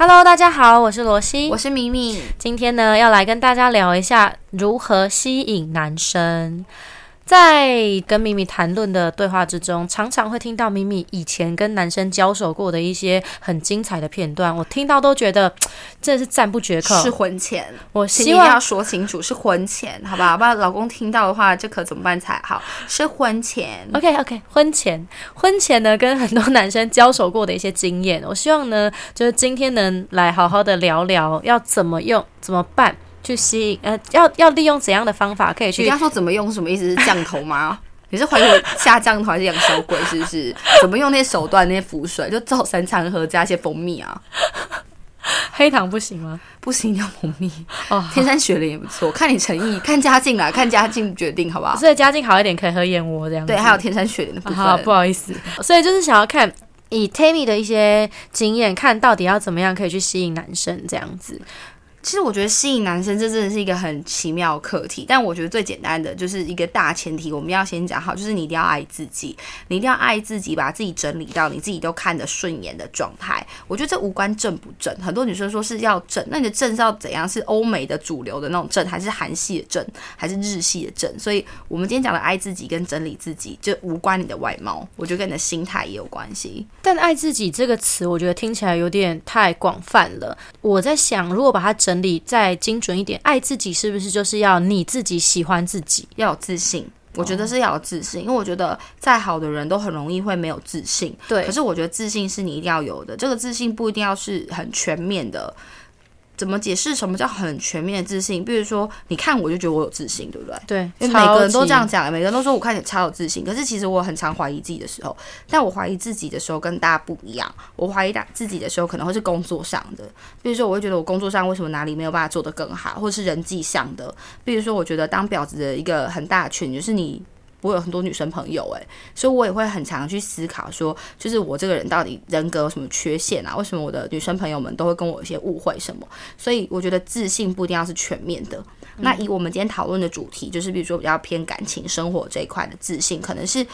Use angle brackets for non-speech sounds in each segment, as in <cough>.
Hello，大家好，我是罗西，我是咪咪。今天呢，要来跟大家聊一下如何吸引男生。在跟咪咪谈论的对话之中，常常会听到咪咪以前跟男生交手过的一些很精彩的片段，我听到都觉得真的是赞不绝口。是婚前，我希望要说清楚是婚前，好吧？不然老公听到的话，这可怎么办才好？是婚前，OK OK，婚前，婚前呢，跟很多男生交手过的一些经验，我希望呢，就是今天能来好好的聊聊，要怎么用，怎么办。去吸引呃，要要利用怎样的方法可以去？你刚说怎么用什么意思？是降头吗？<laughs> 你是怀疑我下降头还是养小鬼？是不是？怎么用那些手段、那些符水？就照三餐喝，加一些蜂蜜啊？黑糖不行吗？不行，要蜂蜜哦。天山雪莲也不错，看你诚意，看家境啦，看家境决定，好不好？所以家境好一点，可以喝燕窝这样。对，还有天山雪莲的部分。好，不好意思。所以就是想要看以 Tammy 的一些经验，看到底要怎么样可以去吸引男生这样子。其实我觉得吸引男生这真的是一个很奇妙的课题，但我觉得最简单的就是一个大前提，我们要先讲好，就是你一定要爱自己，你一定要爱自己，把自己整理到你自己都看得顺眼的状态。我觉得这无关正不正，很多女生说是要正，那你的正是要怎样？是欧美的主流的那种正，还是韩系的正，还是日系的正？所以我们今天讲的爱自己跟整理自己，就无关你的外貌，我觉得跟你的心态也有关系。但爱自己这个词，我觉得听起来有点太广泛了。我在想，如果把它整理再精准一点，爱自己是不是就是要你自己喜欢自己，要有自信？我觉得是要有自信，因为我觉得再好的人都很容易会没有自信。对，可是我觉得自信是你一定要有的，这个自信不一定要是很全面的。怎么解释什么叫很全面的自信？比如说，你看我就觉得我有自信，对不对？对，因为每个人都这样讲，每个人都说我看起来超有自信。可是其实我很常怀疑自己的时候，但我怀疑自己的时候跟大家不一样。我怀疑大自己的时候可能会是工作上的，比如说我会觉得我工作上为什么哪里没有办法做得更好，或者是人际上的。比如说，我觉得当婊子的一个很大的缺点就是你。我有很多女生朋友，诶，所以我也会很常去思考，说就是我这个人到底人格有什么缺陷啊？为什么我的女生朋友们都会跟我有些误会什么？所以我觉得自信不一定要是全面的。那以我们今天讨论的主题，就是比如说比较偏感情生活这一块的自信，可能是。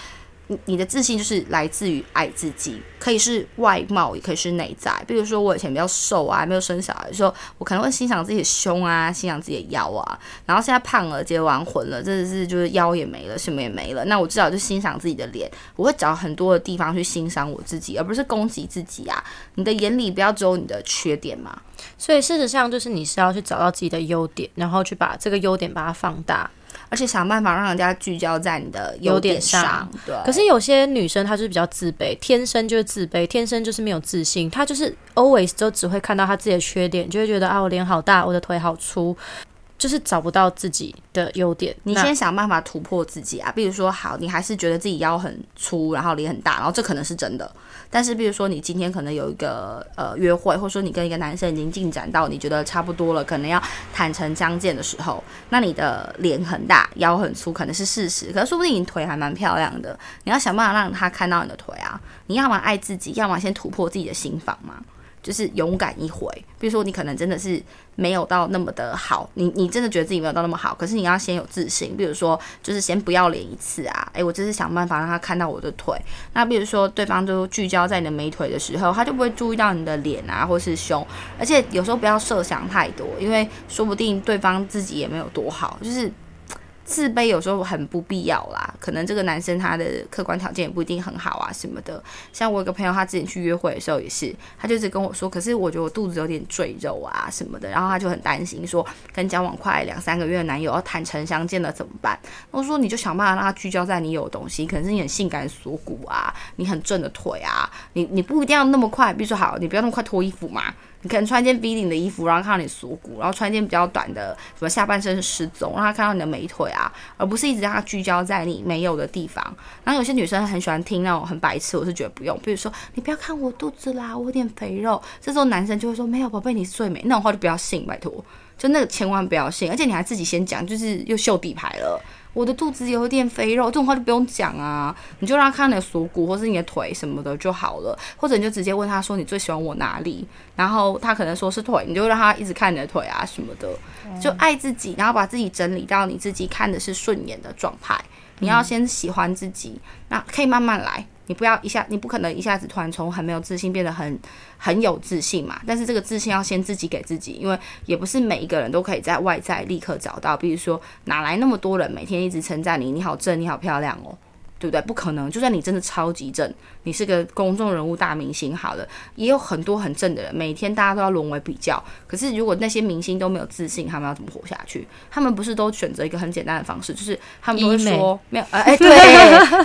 你的自信就是来自于爱自己，可以是外貌，也可以是内在。比如说我以前比较瘦啊，没有生小孩的时候，我可能会欣赏自己的胸啊，欣赏自己的腰啊。然后现在胖了，结完婚了，真的是就是腰也没了，什么也没了。那我至少就欣赏自己的脸，我会找很多的地方去欣赏我自己，而不是攻击自己啊。你的眼里不要只有你的缺点嘛。所以事实上就是你是要去找到自己的优点，然后去把这个优点把它放大。而且想办法让人家聚焦在你的优点上。对。可是有些女生她就是比较自卑，天生就是自卑，天生就是没有自信，她就是 always 都只会看到她自己的缺点，就会觉得啊，我脸好大，我的腿好粗。就是找不到自己的优点，你先想办法突破自己啊。比如说，好，你还是觉得自己腰很粗，然后脸很大，然后这可能是真的。但是，比如说你今天可能有一个呃约会，或者说你跟一个男生已经进展到你觉得差不多了，可能要坦诚相见的时候，那你的脸很大，腰很粗，可能是事实。可是说不定你腿还蛮漂亮的，你要想办法让他看到你的腿啊。你要么爱自己，要么先突破自己的心房嘛。就是勇敢一回，比如说你可能真的是没有到那么的好，你你真的觉得自己没有到那么好，可是你要先有自信，比如说就是先不要脸一次啊，诶，我就是想办法让他看到我的腿。那比如说对方就聚焦在你的美腿的时候，他就不会注意到你的脸啊，或是胸。而且有时候不要设想太多，因为说不定对方自己也没有多好，就是。自卑有时候很不必要啦，可能这个男生他的客观条件也不一定很好啊什么的。像我有个朋友，他之前去约会的时候也是，他就是跟我说，可是我觉得我肚子有点赘肉啊什么的，然后他就很担心，说跟交往快两三个月的男友要坦诚相见了怎么办？我说你就想办法让他聚焦在你有东西，可能是你很性感锁骨啊，你很正的腿啊，你你不一定要那么快，比如说好，你不要那么快脱衣服嘛。你可能穿一件 V 领的衣服，然后看到你锁骨，然后穿一件比较短的，什么下半身失踪，让他看到你的美腿啊，而不是一直让他聚焦在你没有的地方。然后有些女生很喜欢听那种很白痴，我是觉得不用。比如说，你不要看我肚子啦，我有点肥肉。这时候男生就会说，没有，宝贝，你是最美。那种话就不要信，拜托，就那个千万不要信。而且你还自己先讲，就是又秀底牌了。我的肚子有点肥肉，这种话就不用讲啊，你就让他看你的锁骨或是你的腿什么的就好了，或者你就直接问他说你最喜欢我哪里，然后他可能说是腿，你就让他一直看你的腿啊什么的，就爱自己，然后把自己整理到你自己看的是顺眼的状态，你要先喜欢自己，那可以慢慢来。你不要一下，你不可能一下子突然从很没有自信变得很很有自信嘛。但是这个自信要先自己给自己，因为也不是每一个人都可以在外在立刻找到。比如说，哪来那么多人每天一直称赞你，你好正，你好漂亮哦，对不对？不可能。就算你真的超级正，你是个公众人物、大明星，好了，也有很多很正的人，每天大家都要沦为比较。可是如果那些明星都没有自信，他们要怎么活下去？他们不是都选择一个很简单的方式，就是他们都会说没有，哎，对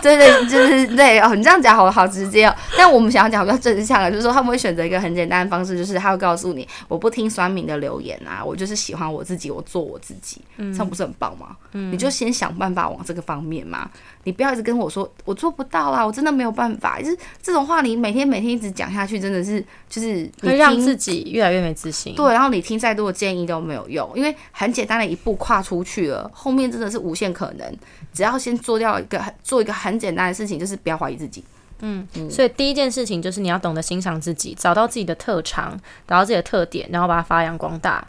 对对，就是对哦，你这样讲好好直接哦。但我们想要讲比较正向的，就是说他们会选择一个很简单的方式，就是他会告诉你，我不听酸民的留言啊，我就是喜欢我自己，我做我自己，这样不是很棒吗？嗯你就先想办法往这个方面嘛，你不要一直跟我说我做不到啊，我真的没有办法，就是这种话，你每天每天一直讲下去，真的是就是会让自己越来越没自信。对，然后你听再多的建议都没有用，因为很简单的一步跨出去了，后面真的是无限可能。只要先做掉一个做一个很简单的事情，就是不要怀疑自己。嗯，所以第一件事情就是你要懂得欣赏自己，找到自己的特长，找到自己的特点，然后把它发扬光大。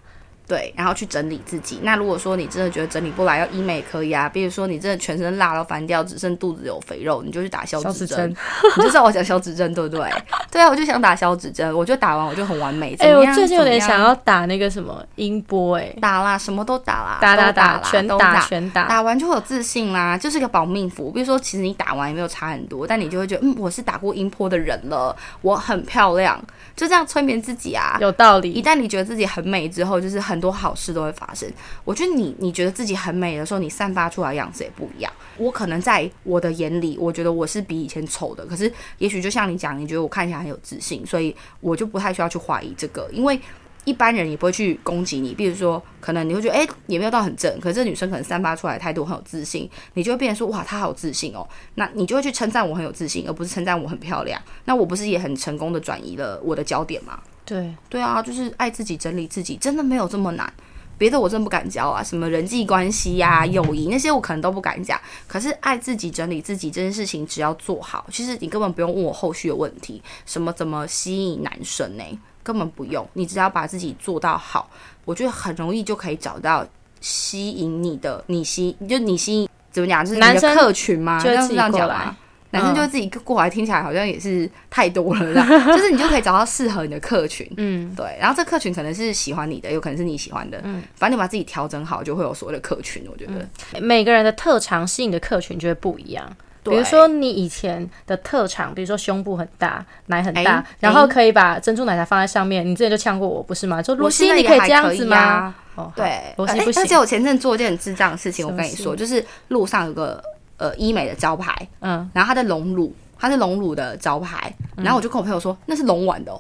对，然后去整理自己。那如果说你真的觉得整理不来，要医美可以啊。比如说你真的全身辣到翻掉，只剩肚子有肥肉，你就去打消脂针。<laughs> 你就知道我讲消脂针对不对？对啊，我就想打消脂针，我就打完我就很完美。哎，我最近有点想要打那个什么音波，哎，打啦，什么都打啦，打打打，全打全打，打完就有自信啦，就是个保命符。比如说，其实你打完也没有差很多，但你就会觉得，嗯，我是打过音波的人了，我很漂亮，就这样催眠自己啊，有道理。一旦你觉得自己很美之后，就是很多好事都会。发生，我觉得你你觉得自己很美的时候，你散发出来样子也不一样。我可能在我的眼里，我觉得我是比以前丑的，可是也许就像你讲，你觉得我看起来很有自信，所以我就不太需要去怀疑这个，因为一般人也不会去攻击你。比如说，可能你会觉得，哎，也没有到很正，可是这女生可能散发出来的态度很有自信，你就会变成说，哇，她好自信哦。那你就会去称赞我很有自信，而不是称赞我很漂亮。那我不是也很成功的转移了我的焦点吗？对，对啊，就是爱自己，整理自己，真的没有这么难。别的我真不敢教啊，什么人际关系呀、友谊那些我可能都不敢讲。可是爱自己、整理自己这件事情，只要做好，其实你根本不用问我后续的问题，什么怎么吸引男生呢？根本不用，你只要把自己做到好，我觉得很容易就可以找到吸引你的，你吸就你吸引怎么讲，就是你的客群吗？就这样讲吗？男生就会自己过来，听起来好像也是太多了，<laughs> 就是你就可以找到适合你的客群，嗯，对。然后这客群可能是喜欢你的，有可能是你喜欢的，嗯，反正你把自己调整好，就会有所谓的客群。我觉得每个人的特长吸引的客群就会不一样。比如说你以前的特长，比如说胸部很大，奶很大，然后可以把珍珠奶茶放在上面，你之前就呛过我，不是吗？说罗西，你可以这样子吗？哦，对，罗西不行。而且我前阵做一件很智障的事情，我跟你说，就是路上有个。呃，医美的招牌，嗯，然后它的隆乳，它是隆乳的招牌，然后我就跟我朋友说，那是隆丸的。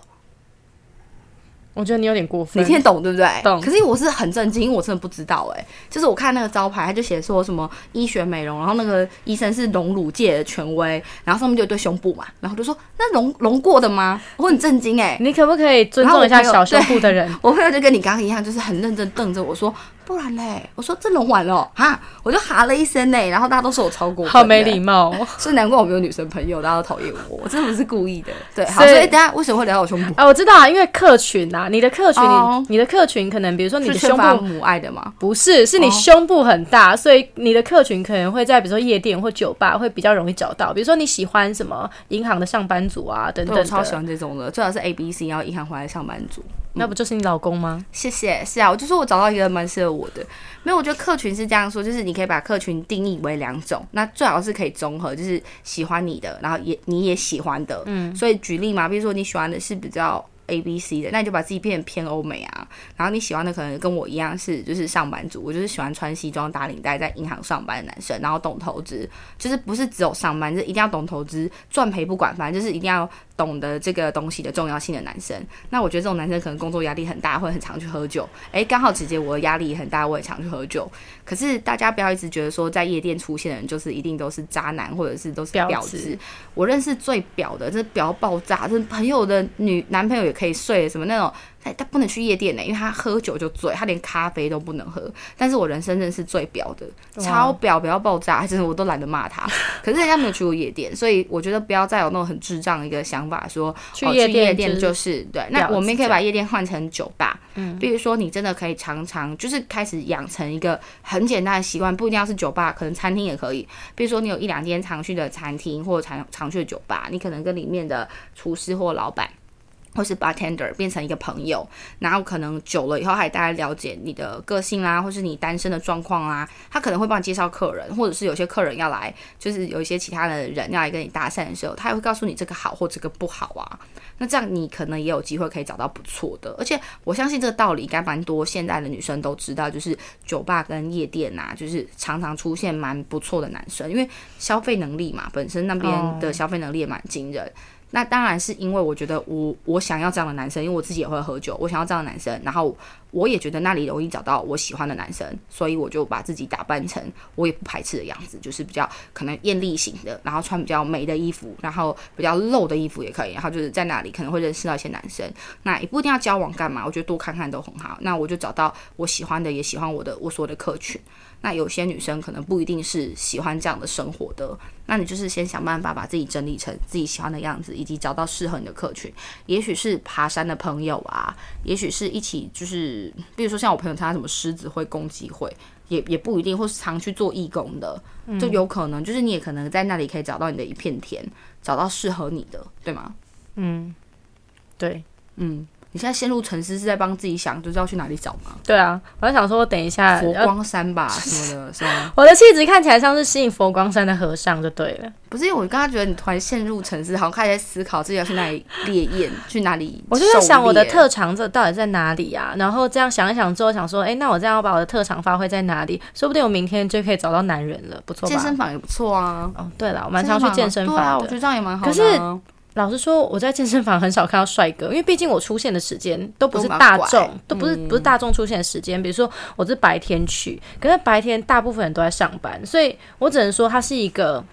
我觉得你有点过分，你听得懂对不对？懂。可是我是很震惊，因为我真的不知道哎。就是我看那个招牌，他就写说什么医学美容，然后那个医生是隆乳界的权威，然后上面就一对胸部嘛，然后就说那隆隆过的吗？我很震惊哎。你可不可以尊重一下小胸部的人？我朋友就跟你刚刚一样，就是很认真瞪着我说。不然嘞，我说这隆完了哈，我就哈了一声嘞，然后大家都说我超过分，好没礼貌，<laughs> 所以难怪我没有女生朋友，大家都讨厌我，我真的不是故意的。对，好，所以等下为什么会聊到我胸部？啊，我知道啊，因为客群啊，你的客群，你你的客群可能比如说你的胸部母爱的吗？不是，是你胸部很大，所以你的客群可能会在比如说夜店或酒吧会比较容易找到。比如说你喜欢什么银行的上班族啊等等，我超喜欢这种的，最好是 A B C，然后银行回来上班族。那不就是你老公吗？谢谢，是啊，我就说我找到一个蛮适合我的。没有，我觉得客群是这样说，就是你可以把客群定义为两种，那最好是可以综合，就是喜欢你的，然后也你也喜欢的。嗯，所以举例嘛，比如说你喜欢的是比较。A B C 的，那你就把自己变偏欧美啊。然后你喜欢的可能跟我一样是就是上班族，我就是喜欢穿西装打领带在银行上班的男生，然后懂投资，就是不是只有上班，就是一定要懂投资，赚赔不管，反正就是一定要懂得这个东西的重要性的男生。那我觉得这种男生可能工作压力很大，会很常去喝酒。诶，刚好姐姐我的压力很大，我也常去喝酒。可是大家不要一直觉得说在夜店出现的人就是一定都是渣男，或者是都是婊子。我认识最婊的，这婊爆炸，这朋友的女男朋友也可以睡什么那种。他他不能去夜店呢，因为他喝酒就醉，他连咖啡都不能喝。但是我人生认识最婊的，超婊，不要爆炸，<laughs> 真的我都懒得骂他。可是人家没有去过夜店，所以我觉得不要再有那种很智障的一个想法，说去夜店就是对。那我们也可以把夜店换成酒吧。嗯，比如说你真的可以常常就是开始养成一个很简单的习惯，不一定要是酒吧，可能餐厅也可以。比如说你有一两间常去的餐厅或者常常去的酒吧，你可能跟里面的厨师或老板。或是 bartender 变成一个朋友，然后可能久了以后，还大家了解你的个性啦，或是你单身的状况啊，他可能会帮你介绍客人，或者是有些客人要来，就是有一些其他的人要来跟你搭讪的时候，他也会告诉你这个好或这个不好啊。那这样你可能也有机会可以找到不错的，而且我相信这个道理应该蛮多现在的女生都知道，就是酒吧跟夜店呐，就是常常出现蛮不错的男生，因为消费能力嘛，本身那边的消费能力也蛮惊人。那当然是因为我觉得我我想要这样的男生，因为我自己也会喝酒，我想要这样的男生，然后我也觉得那里容易找到我喜欢的男生，所以我就把自己打扮成我也不排斥的样子，就是比较可能艳丽型的，然后穿比较美的衣服，然后比较露的衣服也可以，然后就是在那里可能会认识到一些男生，那也不一定要交往干嘛，我觉得多看看都很好。那我就找到我喜欢的，也喜欢我的我所有的客群。那有些女生可能不一定是喜欢这样的生活的，那你就是先想办法把自己整理成自己喜欢的样子，以及找到适合你的客群。也许是爬山的朋友啊，也许是一起就是，比如说像我朋友参加什么狮子会、公鸡会，也也不一定，或是常去做义工的，就有可能，就是你也可能在那里可以找到你的一片天，找到适合你的，对吗？嗯，对，嗯。你现在陷入沉思，是在帮自己想，就是要去哪里找吗？对啊，我在想说，等一下佛光山吧，<laughs> 什么的，是吗？我的气质看起来像是吸引佛光山的和尚，就对了。不是，因为我刚刚觉得你突然陷入沉思，好像开始在思考自己要去哪里猎艳，去哪里。我就在想我的特长这到底在哪里啊？然后这样想一想之后，想说，哎，那我这样要把我的特长发挥在哪里？说不定我明天就可以找到男人了，不错吧。健身房也不错啊。哦，对了，我蛮常去健身房的，我觉得这样也蛮好。可是。老实说，我在健身房很少看到帅哥，因为毕竟我出现的时间都不是大众，都不是不是大众出现的时间。比如说，我是白天去，可是白天大部分人都在上班，所以我只能说它是一个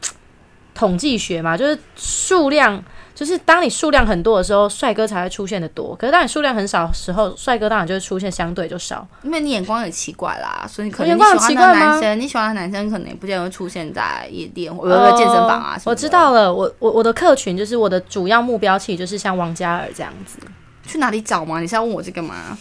统计学嘛，就是数量。就是当你数量很多的时候，帅哥才会出现的多。可是当你数量很少的时候，帅哥当然就会出现相对就少。因为你眼光也奇怪啦，所以可能你喜欢的男生，你喜欢的男生可能也不见得会出现在夜店或者健身房啊。我知道了，我我我的客群就是我的主要目标其实就是像王嘉尔这样子。去哪里找吗？你是要问我这个吗？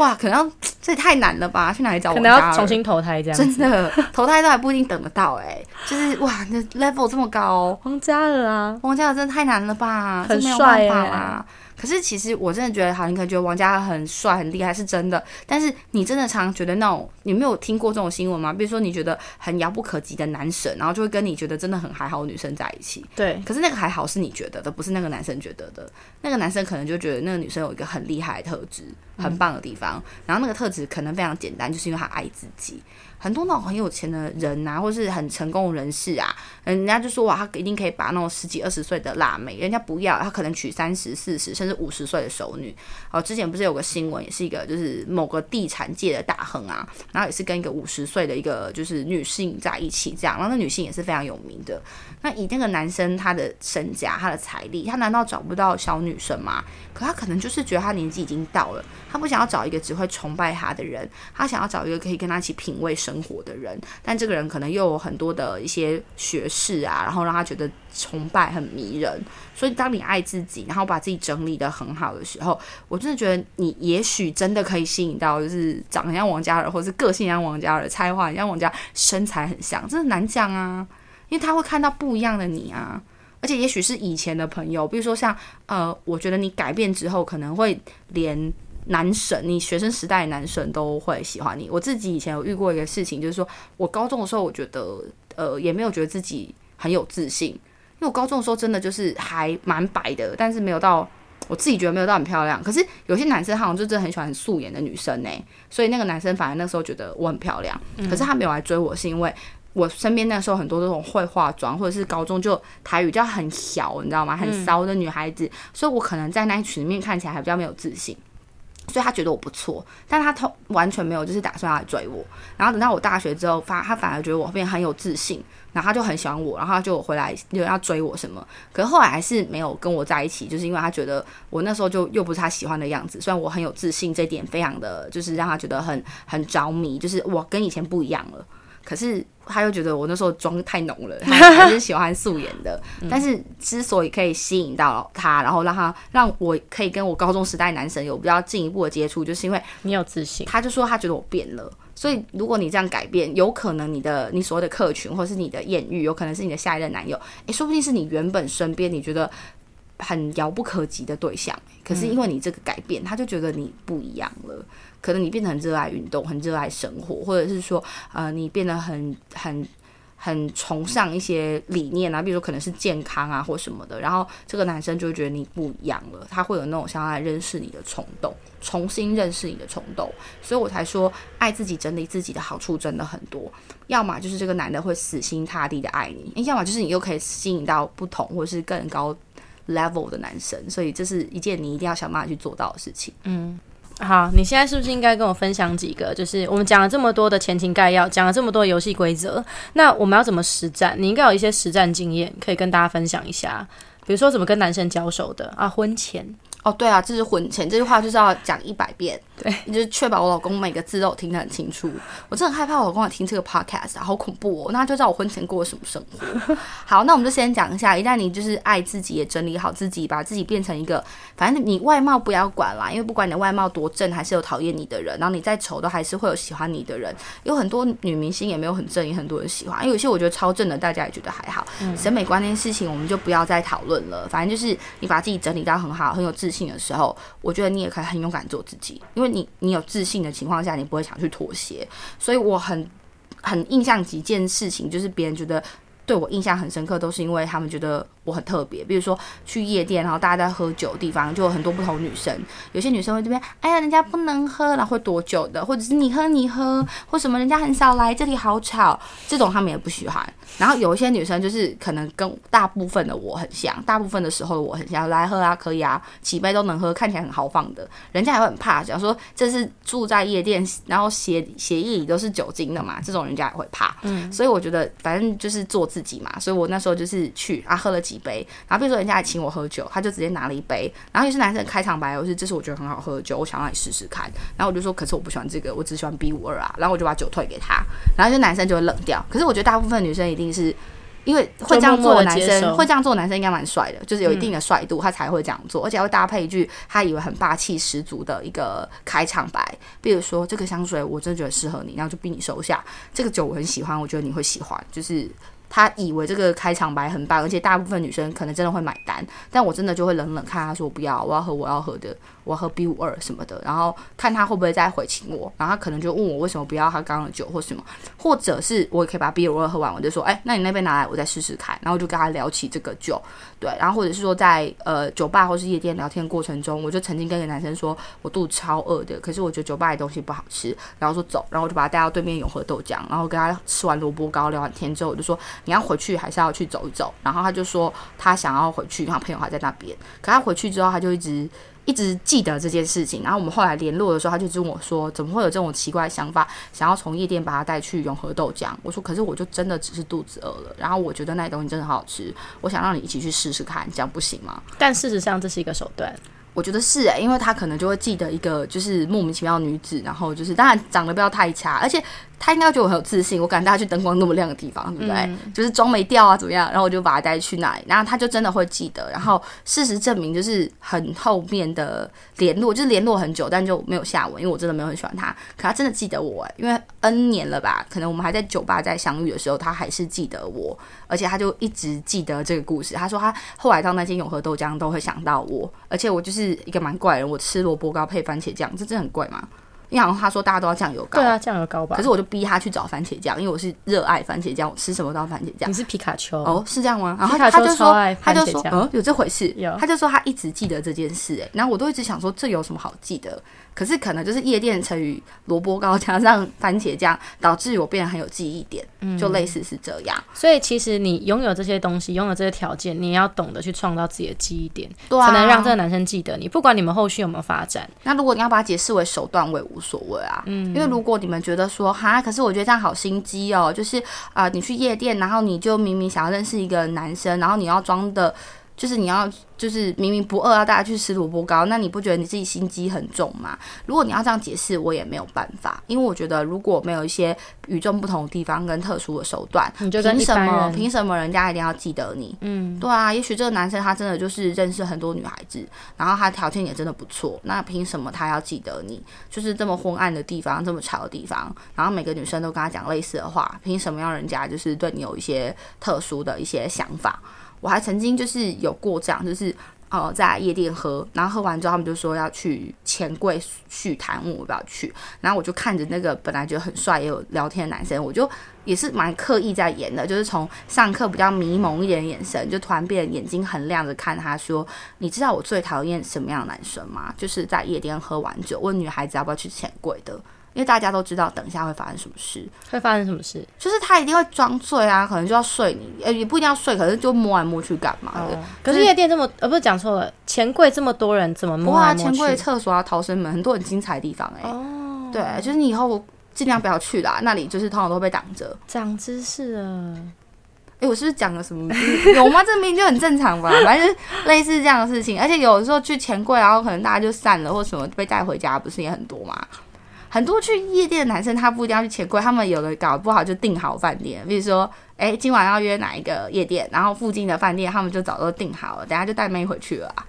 哇，可能 <tsk> 这也太难了吧？去哪里找？可能要重新投胎这样。真的，投胎都还不一定等得到哎。就是哇，那 level 这么高，王嘉尔啊，王嘉尔真的太难了吧？很帅啊。可是其实我真的觉得，好，你可能觉得王嘉尔很帅很厉害，是真的。但是你真的常觉得那种，你没有听过这种新闻吗？比如说你觉得很遥不可及的男神，然后就会跟你觉得真的很还好女生在一起。对。可是那个还好是你觉得的，不是那个男生觉得的。那个男生可能就觉得那个女生有一个很厉害的特质，很棒的地方。然后那个特质可能非常简单，就是因为他爱自己。很多那种很有钱的人呐，或是很成功人士啊，人家就说哇，他一定可以把那种十几二十岁的辣妹，人家不要，他可能娶三十四十甚至五十岁的熟女。哦，之前不是有个新闻，也是一个就是某个地产界的大亨啊，然后也是跟一个五十岁的一个就是女性在一起这样，然后那女性也是非常有名的。那以那个男生他的身家、他的财力，他难道找不到小女生吗？可他可能就是觉得他年纪已经到了，他不想要找一个只会崇拜他的人，他想要找一个可以跟他一起品味生生活的人。但这个人可能又有很多的一些学识啊，然后让他觉得崇拜很迷人。所以当你爱自己，然后把自己整理的很好的时候，我真的觉得你也许真的可以吸引到，就是长得像王嘉尔，或是个性像王嘉尔，才华像王嘉，身材很像，真的难讲啊。因为他会看到不一样的你啊。而且也许是以前的朋友，比如说像呃，我觉得你改变之后，可能会连男神，你学生时代的男神都会喜欢你。我自己以前有遇过一个事情，就是说我高中的时候，我觉得呃也没有觉得自己很有自信，因为我高中的时候真的就是还蛮白的，但是没有到我自己觉得没有到很漂亮。可是有些男生好像就真的很喜欢很素颜的女生呢，所以那个男生反而那时候觉得我很漂亮，可是他没有来追我，是因为。我身边那时候很多这种会化妆，或者是高中就台语叫很小，你知道吗？很骚的女孩子，所以我可能在那一群里面看起来还比较没有自信，所以他觉得我不错，但他他完全没有就是打算来追我。然后等到我大学之后，发他反而觉得我变很有自信，然后他就很喜欢我，然后他就回来又要追我什么。可是后来还是没有跟我在一起，就是因为他觉得我那时候就又不是他喜欢的样子。虽然我很有自信，这点非常的就是让他觉得很很着迷，就是我跟以前不一样了。可是他又觉得我那时候妆太浓了，<laughs> 他还是喜欢素颜的。但是之所以可以吸引到他，然后让他让我可以跟我高中时代男神有比较进一步的接触，就是因为你有自信。他就说他觉得我变了。所以，如果你这样改变，有可能你的你所谓的客群，或是你的艳遇，有可能是你的下一任男友，诶，说不定是你原本身边你觉得很遥不可及的对象，可是因为你这个改变，他就觉得你不一样了。可能你变得很热爱运动，很热爱生活，或者是说，呃，你变得很很。很崇尚一些理念啊，比如说可能是健康啊或什么的，然后这个男生就会觉得你不一样了，他会有那种想要来认识你的冲动，重新认识你的冲动，所以我才说爱自己、整理自己的好处真的很多。要么就是这个男的会死心塌地的爱你，要么就是你又可以吸引到不同或是更高 level 的男生，所以这是一件你一定要想办法去做到的事情。嗯。好，你现在是不是应该跟我分享几个？就是我们讲了这么多的前情概要，讲了这么多游戏规则，那我们要怎么实战？你应该有一些实战经验可以跟大家分享一下，比如说怎么跟男生交手的啊，婚前。哦，对啊，这是婚前这句话就是要讲一百遍，对，就是确保我老公每个字都听得很清楚。我真的很害怕我老公来听这个 podcast，好恐怖哦！那就知道我婚前过什么生活。<laughs> 好，那我们就先讲一下，一旦你就是爱自己，也整理好自己，把自己变成一个，反正你外貌不要管啦，因为不管你的外貌多正，还是有讨厌你的人，然后你再丑，都还是会有喜欢你的人。有很多女明星也没有很正，也很多人喜欢。因为有些我觉得超正的，大家也觉得还好。审美观那件事情，我们就不要再讨论了。反正就是你把自己整理到很好，很有自信的时候。我觉得你也可以很勇敢做自己，因为你你有自信的情况下，你不会想去妥协。所以我很很印象几件事情，就是别人觉得对我印象很深刻，都是因为他们觉得。我很特别，比如说去夜店，然后大家在喝酒的地方，就有很多不同女生。有些女生会这边，哎呀，人家不能喝，然后会躲酒的，或者是你喝你喝，或什么人家很少来这里好吵，这种他们也不喜欢。然后有一些女生就是可能跟大部分的我很像，大部分的时候我很像，来喝啊，可以啊，几杯都能喝，看起来很豪放的，人家也会很怕，想说这是住在夜店，然后协协议里都是酒精的嘛，这种人家也会怕。嗯，所以我觉得反正就是做自自己嘛，所以我那时候就是去啊喝了几。杯，然后比如说人家还请我喝酒，他就直接拿了一杯，然后也是男生开场白，我是这是我觉得很好喝的酒，我想让你试试看，然后我就说，可是我不喜欢这个，我只喜欢 B 五二啊，然后我就把酒退给他，然后就男生就会冷掉，可是我觉得大部分女生一定是因为会这样做的男生，会这样做男生应该蛮帅的，就是有一定的帅度，他才会这样做，而且会搭配一句他以为很霸气十足的一个开场白，比如说这个香水我真的觉得适合你，然后就逼你收下，这个酒我很喜欢，我觉得你会喜欢，就是。他以为这个开场白很棒，而且大部分女生可能真的会买单，但我真的就会冷冷看他说不要，我要喝我要喝的。我喝 B 五二什么的，然后看他会不会再回请我，然后他可能就问我为什么不要他刚的酒或什么，或者是我也可以把 B 五二喝完，我就说，哎，那你那边拿来，我再试试看，然后就跟他聊起这个酒，对，然后或者是说在呃酒吧或是夜店聊天过程中，我就曾经跟一个男生说我肚子超饿的，可是我觉得酒吧的东西不好吃，然后说走，然后我就把他带到对面永和豆浆，然后跟他吃完萝卜糕聊完天之后，我就说你要回去还是要去走一走，然后他就说他想要回去，他朋友还在那边，可他回去之后他就一直。一直记得这件事情，然后我们后来联络的时候，他就跟我说：“怎么会有这种奇怪的想法，想要从夜店把他带去永和豆浆？”我说：“可是我就真的只是肚子饿了，然后我觉得那东西真的很好吃，我想让你一起去试试看，这样不行吗？”但事实上这是一个手段，我觉得是诶，因为他可能就会记得一个就是莫名其妙的女子，然后就是当然长得不要太差，而且。他应该觉得我很有自信，我敢带他去灯光那么亮的地方，对不对？就是妆没掉啊，怎么样？然后我就把他带去那里，然后他就真的会记得。然后事实证明，就是很后面的联络，就是联络很久，但就没有下文，因为我真的没有很喜欢他。可他真的记得我，因为 N 年了吧？可能我们还在酒吧在相遇的时候，他还是记得我，而且他就一直记得这个故事。他说他后来到那间永和豆浆都会想到我，而且我就是一个蛮怪人，我吃萝卜糕配番茄酱，这真的很怪吗？因为他说大家都要酱油膏，对啊，酱油膏吧。可是我就逼他去找番茄酱，因为我是热爱番茄酱，我吃什么都要番茄酱。你是皮卡丘哦，是这样吗？然后他就说，他就说，嗯，有这回事。有，他就说他一直记得这件事，哎，然后我都一直想说，这有什么好记得？可是可能就是夜店成语萝卜糕加上番茄酱，导致我变得很有记忆点，就类似是这样。所以其实你拥有这些东西，拥有这些条件，你要懂得去创造自己的记忆点，才能让这个男生记得你。不管你们后续有没有发展，那如果你要把它解释为手段，我也无所谓啊。嗯，因为如果你们觉得说哈，可是我觉得这样好心机哦，就是啊，你去夜店，然后你就明明想要认识一个男生，然后你要装的。就是你要，就是明明不饿要大家去吃萝卜糕，那你不觉得你自己心机很重吗？如果你要这样解释，我也没有办法，因为我觉得如果没有一些与众不同的地方跟特殊的手段，你就跟凭什么？凭什么人家一定要记得你？嗯，对啊，也许这个男生他真的就是认识很多女孩子，然后他条件也真的不错，那凭什么他要记得你？就是这么昏暗的地方，这么吵的地方，然后每个女生都跟他讲类似的话，凭什么要人家就是对你有一些特殊的一些想法？我还曾经就是有过这样，就是呃在夜店喝，然后喝完之后他们就说要去钱柜续谈，我要不要去，然后我就看着那个本来觉得很帅也有聊天的男生，我就也是蛮刻意在演的，就是从上课比较迷蒙一点的眼神，就突然变眼睛很亮的看他说：“你知道我最讨厌什么样的男生吗？就是在夜店喝完酒问女孩子要不要去钱柜的。”因为大家都知道，等一下会发生什么事，会发生什么事？就是他一定会装醉啊，可能就要睡你，呃，也不一定要睡，可是就摸来摸去干嘛的？可是夜店这么，呃，不是讲错了，钱柜这么多人，怎么摸来摸去？钱柜、厕所啊、逃生门，很多很精彩的地方哎、哦，对，就是你以后尽量不要去啦，那里就是通常都被挡着。长知识了。哎、我是不是讲了什么？<laughs> 有吗？这明明就很正常吧，<laughs> 反正就是类似这样的事情。而且有的时候去钱柜，然后可能大家就散了，或什么被带回家，不是也很多吗？很多去夜店的男生，他不一定要去钱柜，他们有的搞不好就订好饭店，比如说，哎、今晚要约哪一个夜店，然后附近的饭店他们就早都订好了，等下就带妹回去了啊，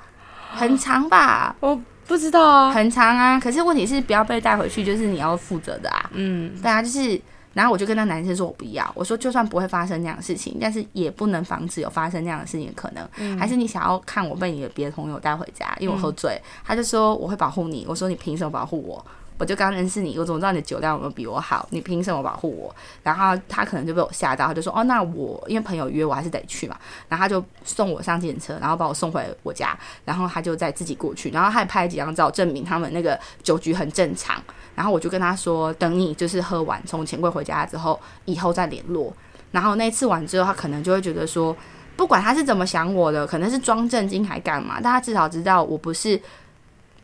很长吧？我不知道啊。很长啊。可是问题是不要被带回去，就是你要负责的啊。嗯，对啊，就是，然后我就跟那男生说我不要，我说就算不会发生那样的事情，但是也不能防止有发生那样的事情的可能。嗯还是你想要看我被你的别的朋友带回家，因为我喝醉，他就说我会保护你，我说你凭什么保护我？我就刚认识你，我怎么知道你的酒量有没有比我好？你凭什么保护我？然后他可能就被我吓到，他就说哦，那我因为朋友约我还是得去嘛。然后他就送我上警车，然后把我送回我家，然后他就再自己过去，然后他还拍几张照证明他们那个酒局很正常。然后我就跟他说，等你就是喝完从钱柜回家之后，以后再联络。然后那次完之后，他可能就会觉得说，不管他是怎么想我的，可能是装正经还干嘛，但他至少知道我不是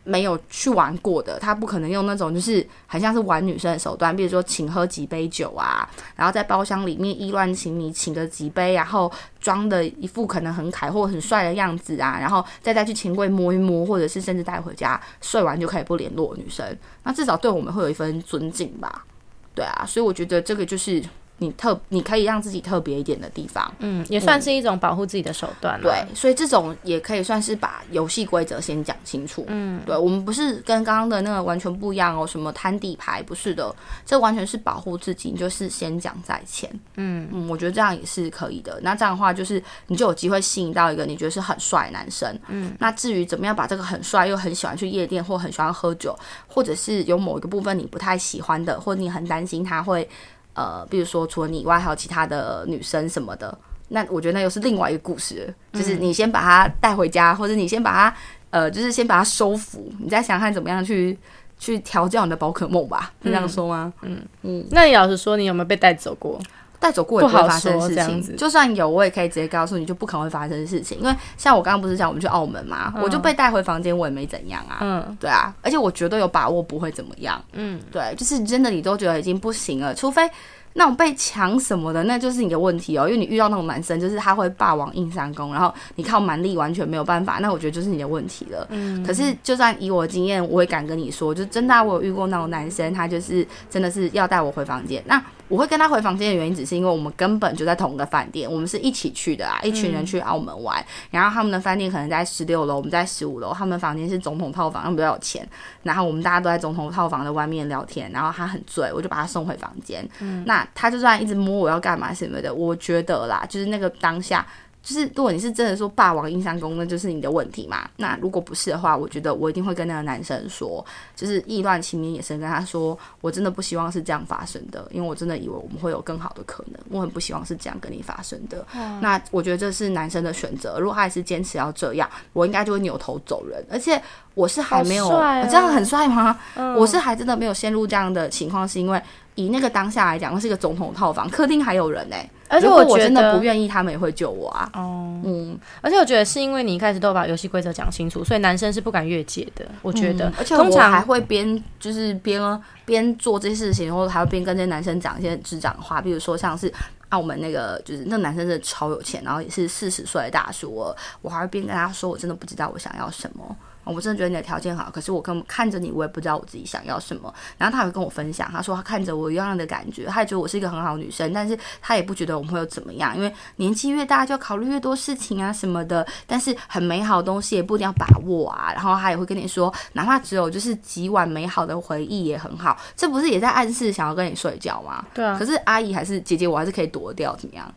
没有去玩过的，他不可能用那种就是很像是玩女生的手段，比如说请喝几杯酒啊，然后在包厢里面意乱情迷，请个几杯，然后装的一副可能很凯或很帅的样子啊，然后再再去钱柜摸一摸，或者是甚至带回家睡完就可以不联络女生，那至少对我们会有一份尊敬吧。对啊，所以我觉得这个就是你特你可以让自己特别一点的地方。嗯，也算是一种保护自己的手段。对，，所以这种也可以算是把游戏规则先讲清楚。嗯，对，我们不是跟刚刚的那个完全不一样哦，什么摊底牌不是的，这完全是保护自己，你就是先讲在前。嗯嗯，我觉得这样也是可以的。那这样的话，就是你就有机会吸引到一个你觉得是很帅的男生。嗯，那至于怎么样把这个很帅又很喜欢去夜店或很喜欢喝酒，或者是有某一个部分你不太喜欢的，或者你很担心他会。呃，比如说除了你以外，还有其他的女生什么的，那我觉得那又是另外一个故事，就是你先把他带回家，或者你先把他呃，就是先把他收服，你再想看怎么样去去调教你的宝可梦吧，是这样说吗？嗯。嗯。那你老实说，你有没有被带走过？带走过也不会发生事情，就算有，我也可以直接告诉你，就不可能会发生事情。因为像我刚刚不是讲我们去澳门嘛，我就被带回房间，我也没怎样啊。嗯对啊，而且我绝对有把握不会怎么样。嗯，对，就是真的你都觉得已经不行了，除非那种被抢什么的，那就是你的问题哦。因为你遇到那种男生，就是他会霸王硬上弓，然后你靠蛮力完全没有办法，那我觉得就是你的问题了。嗯，可是就算以我的经验，我也敢跟你说，就真的啊、我有遇过那种男生，他就是真的是要带我回房间。那我会跟他回房间的原因，只是因为我们根本就在同一个饭店，我们是一起去的啊，一群人去澳门玩，然后他们的饭店可能在十六楼，我们在十五楼，他们房间是总统套房，他们比较有钱，然后我们大家都在总统套房的外面聊天，然后他很醉，我就把他送回房间。嗯那他就算一直摸我要干嘛什么的，我觉得啦，就是那个当下。就是如果你是真的说霸王硬上弓，那就是你的问题嘛。那如果不是的话，我觉得我一定会跟那个男生说，就是意乱情迷，也是跟他说，我真的不希望是这样发生的，因为我真的以为我们会有更好的可能，我很不希望是这样跟你发生的。那我觉得这是男生的选择，如果他还是坚持要这样，我应该就会扭头走人。而且我是还没有、这样很帅吗？我是还真的没有陷入这样的情况，是因为以那个当下来讲，那是一个总统套房，客厅还有人呢、而且我觉得真的不愿意，他们也会救我啊。哦，嗯，而且我觉得是因为你一开始都把游戏规则讲清楚，所以男生是不敢越界的。我觉得，嗯而且通常还会边就是边边做这些事情，然后还会边跟这些男生讲一些智障话，比如说像是澳门那个，就是那男生真的超有钱，然后也是四十岁的大叔我，我还会边跟他说，我真的不知道我想要什么。我真的觉得你的条件好，可是我根本看着你，我也不知道我自己想要什么。然后他还会跟我分享，他说他看着我一样的感觉，他也觉得我是一个很好的女生，但是他也不觉得我们会有怎么样，因为年纪越大就要考虑越多事情啊什么的。但是很美好的东西也不一定要把握啊。然后他也会跟你说，哪怕只有就是几晚美好的回忆也很好，这不是也在暗示想要跟你睡觉吗？对啊可，是阿姨还是姐姐，我还是可以躲掉，怎么样？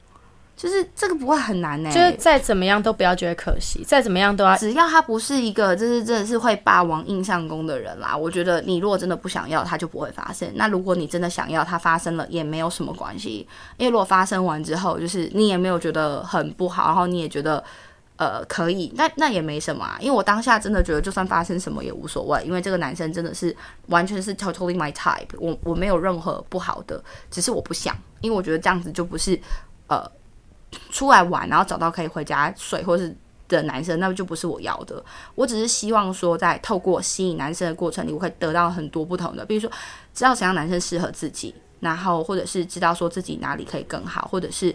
就是这个不会很难呢、就是再怎么样都不要觉得可惜，再怎么样都要只要他不是一个就是真的是会霸王硬上弓的人啦，我觉得你如果真的不想要，他就不会发生。那如果你真的想要，他发生了也没有什么关系，因为如果发生完之后，就是你也没有觉得很不好，然后你也觉得呃可以，那那也没什么啊。因为我当下真的觉得，就算发生什么也无所谓，因为这个男生真的是完全是 totally my type，我我没有任何不好的，只是我不想，因为我觉得这样子就不是呃。出来玩，然后找到可以回家睡或是的男生，那就不是我要的。我只是希望说，在透过吸引男生的过程里，我会得到很多不同的，比如说知道怎样男生适合自己，然后或者是知道说自己哪里可以更好，或者是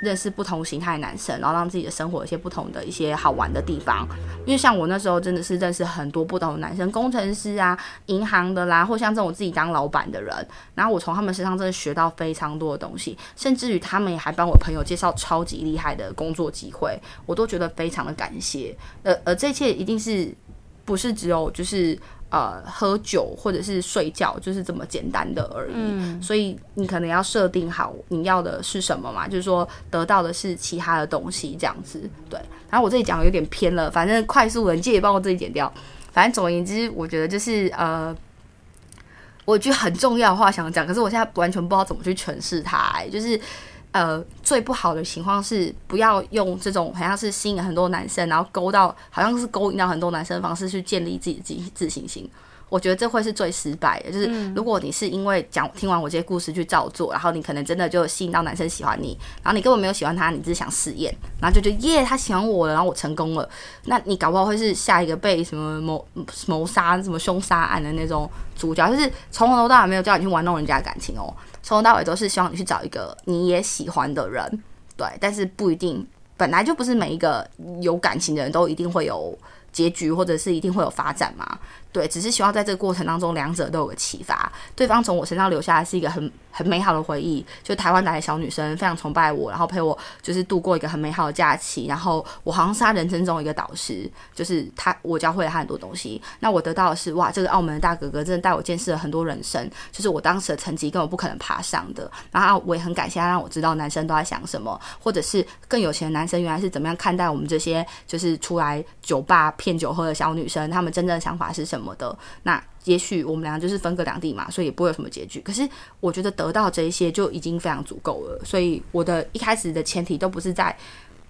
认识不同形态的男生，然后让自己的生活有一些不同的一些好玩的地方。因为像我那时候真的是认识很多不同的男生，工程师啊、银行的啦，或像这种自己当老板的人，然后我从他们身上真的学到非常多的东西，甚至于他们也还帮我朋友介绍超级厉害的工作机会，我都觉得非常的感谢。呃呃，这一切一定是不是只有就是。呃，喝酒或者是睡觉，就是这么简单的而已。所以你可能要设定好你要的是什么嘛，就是说得到的是其他的东西这样子。对，然后我这里讲的有点偏了，反正快速的，记也帮我自己剪掉。反正总而言之，我觉得就是呃，我有句很重要的话想讲，可是我现在完全不知道怎么去诠释它、欸，就是。呃，最不好的情况是不要用这种好像是吸引很多男生，然后勾到好像是勾引到很多男生的方式去建立自己自自信心。我觉得这会是最失败的。就是如果你是因为讲听完我这些故事去照做，然后你可能真的就吸引到男生喜欢你，然后你根本没有喜欢他，你只是想试验，然后就觉得耶他喜欢我了，然后我成功了，那你搞不好会是下一个被什么谋谋杀、什么凶杀案的那种主角，就是从头到尾没有叫你去玩弄人家的感情哦。从头到尾都是希望你去找一个你也喜欢的人，对，但是不一定，本来就不是每一个有感情的人都一定会有结局，或者是一定会有发展嘛，对，只是希望在这个过程当中，两者都有个启发，对方从我身上留下来是一个很很美好的回忆，就台湾来的小女生非常崇拜我，然后陪我就是度过一个很美好的假期，然后我好像是她人生中一个导师，就是他我教会了他很多东西，那我得到的是哇，这个澳门的大哥哥真的带我见识了很多人生，就是我当时的成绩根本不可能爬上的，然后我也很感谢他让我知道男生都在想什么，或者是更有钱的男生原来是怎么样看待我们这些就是出来酒吧骗酒喝的小女生，他们真正的想法是什么的，那。也许我们俩就是分隔两地嘛，所以也不会有什么结局。可是我觉得得到这一些就已经非常足够了。所以我的一开始的前提都不是在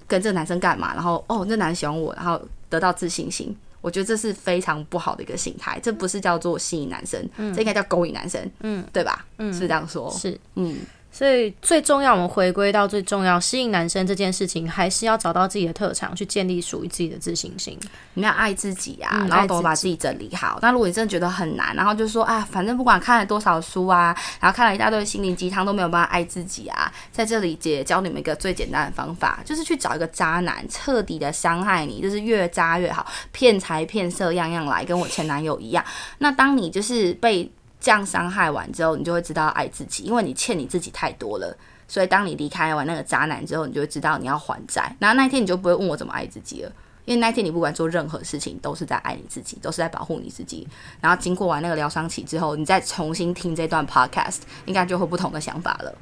跟这个男生干嘛，然后哦，那男生喜欢我，然后得到自信心。我觉得这是非常不好的一个心态，这不是叫做吸引男生，这应该叫勾引男生，嗯，对吧？嗯，是这样说，是，嗯。所以最重要，我们回归到最重要，吸引男生这件事情，还是要找到自己的特长，去建立属于自己的自信心。你要爱自己啊，嗯然后懂得把自己整理好。那如果你真的觉得很难，然后就说啊，反正不管看了多少书啊，然后看了一大堆心灵鸡汤都没有办法爱自己啊，在这里姐教你们一个最简单的方法，就是去找一个渣男，彻底的伤害你，就是越渣越好，骗财骗色样样来，跟我前男友一样。那当你就是被这样伤害完之后，你就会知道爱自己，因为你欠你自己太多了。所以当你离开完那个渣男之后，你就会知道你要还债。然后那一天你就不会问我怎么爱自己了，因为那一天你不管做任何事情，都是在爱你自己，都是在保护你自己。然后经过完那个疗伤期之后，你再重新听这段 podcast，应该就会不同的想法了。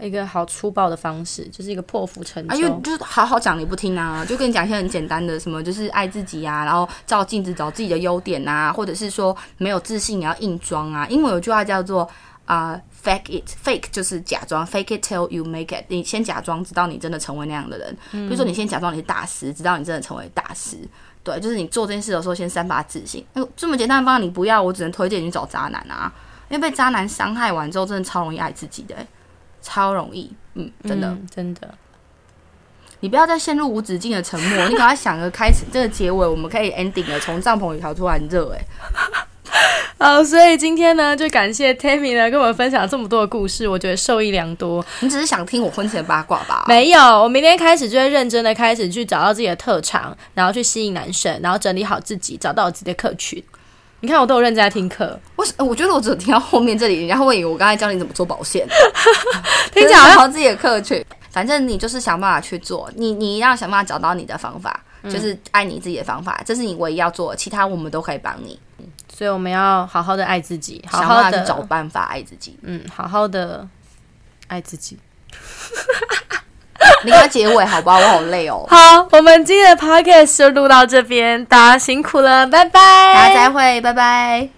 一个好粗暴的方式，就是一个破釜沉啊，因为舟。就是好好讲你不听啊，就跟你讲一些很简单的，什么就是爱自己啊，然后照镜子找自己的优点啊，或者是说没有自信也要硬装啊。英文有句话叫做啊、fake it，fake 就是假装，fake it till you make it。你先假装，直到你真的成为那样的人。比如说你先假装你是大师，直到你真的成为大师。对，就是你做这件事的时候，先散发自信。那这么简单的方法你不要，我只能推荐你去找渣男啊，因为被渣男伤害完之后，真的超容易爱自己的、欸超容易，嗯，真的。嗯真的。你不要再陷入无止境的沉默，<laughs> 你赶快想个开始，这个结尾我们可以 ending 了。从帐篷里逃出来，很热哎、<laughs> 好，所以今天呢，就感谢 Tammy 呢跟我们分享这么多的故事，我觉得受益良多。你只是想听我婚前八卦吧？没有，我明天开始就会认真的开始去找到自己的特长，然后去吸引男生，然后整理好自己，找到我自己的客群。你看，我都有认真在听课，我呃我觉得我只有听到后面这里，人家会以为我刚才教你怎么做保险，<laughs> 听起来好像自己的课去。反正你就是想办法去做，你你要想办法找到你的方法，就是爱你自己的方法，这是你唯一要做的，其他我们都可以帮你，所以我们要好好的爱自己，好好的找办法爱自己。嗯，好好的爱自己。<laughs> 你给他结尾好不好？我好累哦。好，我们今天的 podcast 就录到这边，大家辛苦了，拜拜，大家再会，拜拜。